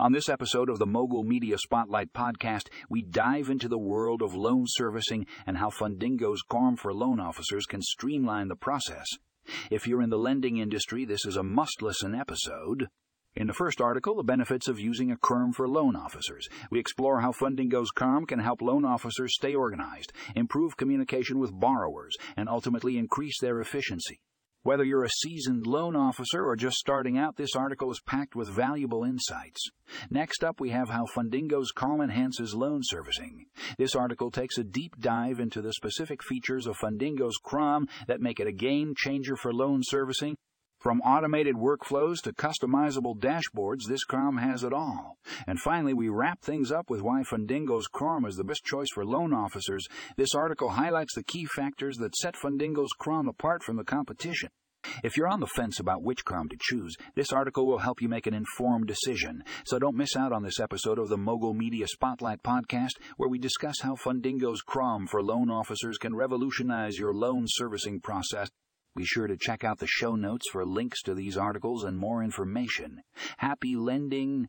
On this episode of the Mogul Media Spotlight podcast, we dive into the world of loan servicing and how Fundingo's CRM for loan officers can streamline the process. If you're in the lending industry, this is a must listen episode. In the first article, the benefits of using a CRM for loan officers, we explore how Fundingo's CRM can help loan officers stay organized, improve communication with borrowers, and ultimately increase their efficiency. Whether you're a seasoned loan officer or just starting out, this article is packed with valuable insights. Next up, we have how Fundingo's CRM enhances loan servicing. This article takes a deep dive into the specific features of Fundingo's CRM that make it a game changer for loan servicing from automated workflows to customizable dashboards, this CRM has it all. And finally, we wrap things up with why Fundingo's CRM is the best choice for loan officers. This article highlights the key factors that set Fundingo's CRM apart from the competition. If you're on the fence about which CRM to choose, this article will help you make an informed decision. So don't miss out on this episode of the Mogul Media Spotlight podcast, where we discuss how Fundingo's CRM for loan officers can revolutionize your loan servicing process. Be sure to check out the show notes for links to these articles and more information. Happy lending!